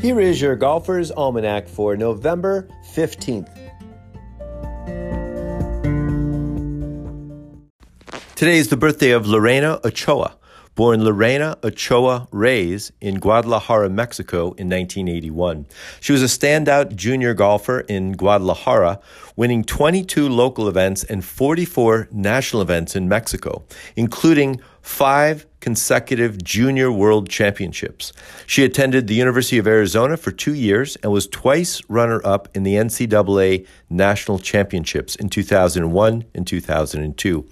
Here is your Golfer's Almanac for November 15th. Today is the birthday of Lorena Ochoa. Born Lorena Ochoa Reyes in Guadalajara, Mexico in 1981. She was a standout junior golfer in Guadalajara, winning 22 local events and 44 national events in Mexico, including five consecutive junior world championships. She attended the University of Arizona for two years and was twice runner up in the NCAA national championships in 2001 and 2002.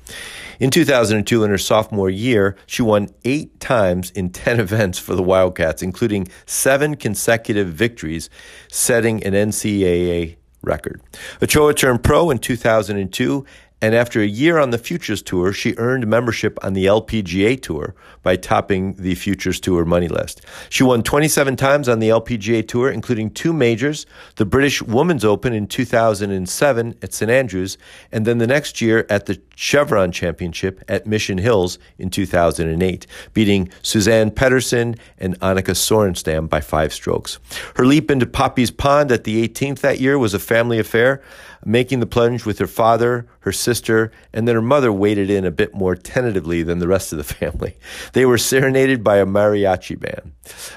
In 2002, in her sophomore year, she won eight times in 10 events for the Wildcats, including seven consecutive victories, setting an NCAA record. Ochoa turned pro in 2002 and after a year on the Futures Tour, she earned membership on the LPGA Tour by topping the Futures Tour money list. She won 27 times on the LPGA Tour, including two majors, the British Women's Open in 2007 at St Andrews, and then the next year at the Chevron Championship at Mission Hills in 2008, beating Suzann Pettersen and Annika Sorenstam by five strokes. Her leap into Poppy's Pond at the 18th that year was a family affair making the plunge with her father, her sister, and then her mother waded in a bit more tentatively than the rest of the family. They were serenaded by a mariachi band.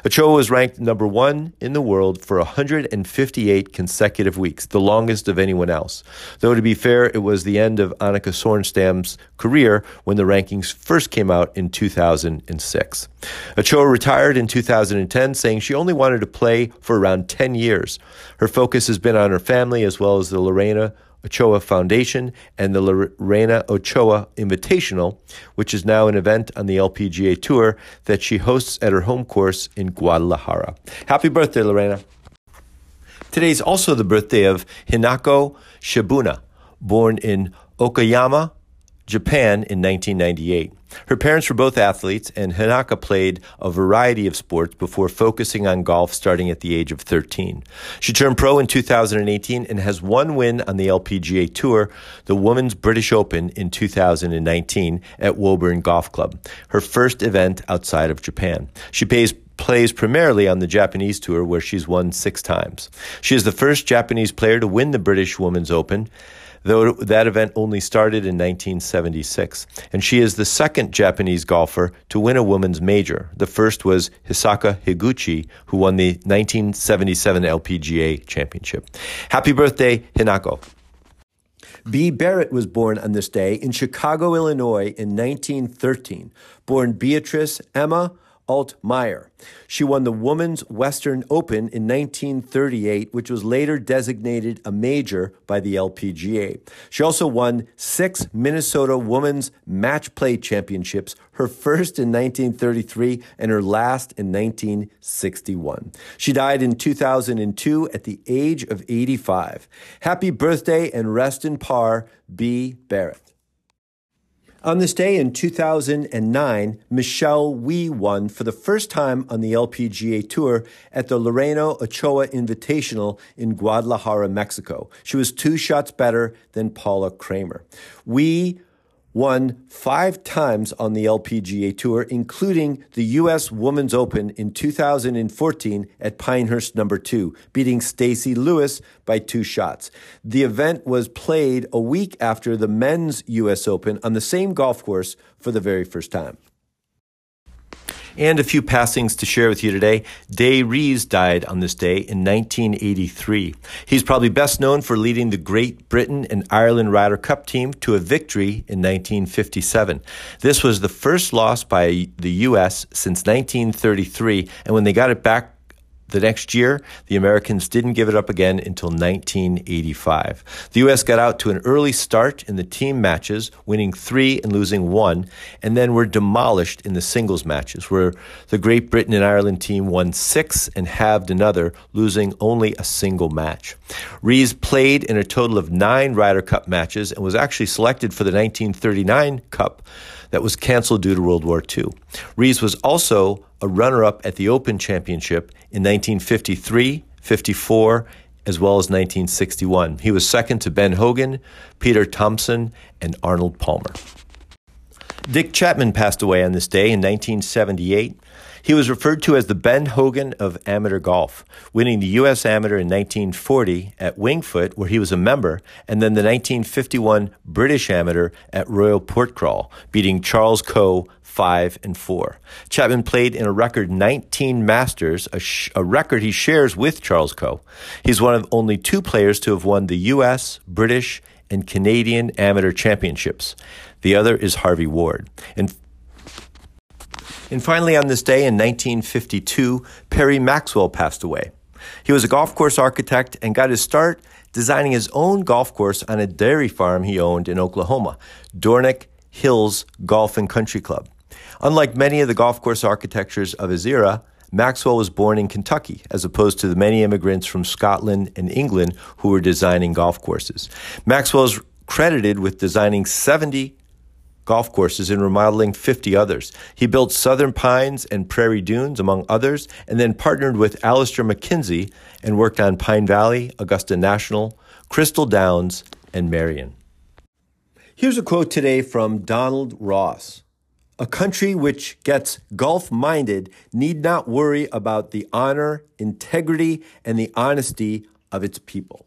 Ochoa was ranked number one in the world for 158 consecutive weeks, the longest of anyone else. Though to be fair, it was the end of Annika Sorenstam's career when the rankings first came out in 2006. Ochoa retired in 2010, saying she only wanted to play for around 10 years. Her focus has been on her family as well as the Lorena Ochoa Foundation and the Lorena Ochoa Invitational, which is now an event on the LPGA Tour that she hosts at her home course in Guadalajara. Happy birthday, Lorena. Today is also the birthday of Hinako Shibuno, born in Okayama, Japan in 1998. Her parents were both athletes, and Hinako played a variety of sports before focusing on golf starting at the age of 13. She turned pro in 2018 and has one win on the LPGA Tour, the Women's British Open in 2019 at Woburn Golf Club, her first event outside of Japan. She pays plays primarily on the Japanese tour where she's won six times. She is the first Japanese player to win the British Women's Open though that event only started in 1976. And she is the second Japanese golfer to win a women's major. The first was Hisako Higuchi, who won the 1977 LPGA championship. Happy birthday, Hinako. Bea Barrett was born on this day in Chicago, Illinois in 1913. Born Beatrice Emma Altmaier. She won the Women's Western Open in 1938, which was later designated a major by the LPGA. She also won six Minnesota Women's Match Play Championships, her first in 1933 and her last in 1961. She died in 2002 at the age of 85. Happy birthday and rest in par, Bea Barrett. On this day in 2009, Michelle Wie won for the first time on the LPGA Tour at the Lorena Ochoa Invitational in Guadalajara, Mexico. She was two shots better than Paula Creamer. Wie won five times on the LPGA Tour, including the U.S. Women's Open in 2014 at Pinehurst number two, beating Stacy Lewis by two shots. The event was played a week after the men's U.S. Open on the same golf course for the very first time. And a few passings to share with you today. Dai Rees died on this day in 1983. He's probably best known for leading the Great Britain and Ireland Ryder Cup team to a victory in 1957. This was the first loss by the U.S. since 1933, and when they got it back the next year, the Americans didn't give it up again until 1985. The U.S. got out to an early start in the team matches, winning three and losing one, and then were demolished in the singles matches, where the Great Britain and Ireland team won six and halved another, losing only a single match. Rees played in a total of nine Ryder Cup matches and was actually selected for the 1939 Cup that was canceled due to World War II. Rees was also a runner up at the Open Championship in 1953, 54, as well as 1961. He was second to Ben Hogan, Peter Thomson, and Arnold Palmer. Dick Chapman passed away on this day in 1978. He was referred to as the Ben Hogan of amateur golf, winning the U.S. Amateur in 1940 at Winged Foot, where he was a member, and then the 1951 British Amateur at Royal Porthcawl, beating Charles Coe 5 and 4. Chapman played in a record 19 Masters, a, sh- a record he shares with Charles Coe. He's one of only two players to have won the U.S., British, and Canadian amateur championships. The other is Harvey Ward. And finally, on this day in 1952, Perry Maxwell passed away. He was a golf course architect and got his start designing his own golf course on a dairy farm he owned in Oklahoma, Dornick Hills Golf and Country Club. Unlike many of the golf course architectures of his era, Maxwell was born in Kentucky, as opposed to the many immigrants from Scotland and England who were designing golf courses. Maxwell is credited with designing 70 golf courses and remodeling 50 others. He built Southern Pines and Prairie Dunes, among others, and then partnered with Alister MacKenzie and worked on Pine Valley, Augusta National, Crystal Downs, and Merion. Here's a quote today from Donald Ross. A country which gets golf minded need not worry about the honor, integrity, and the honesty of its people.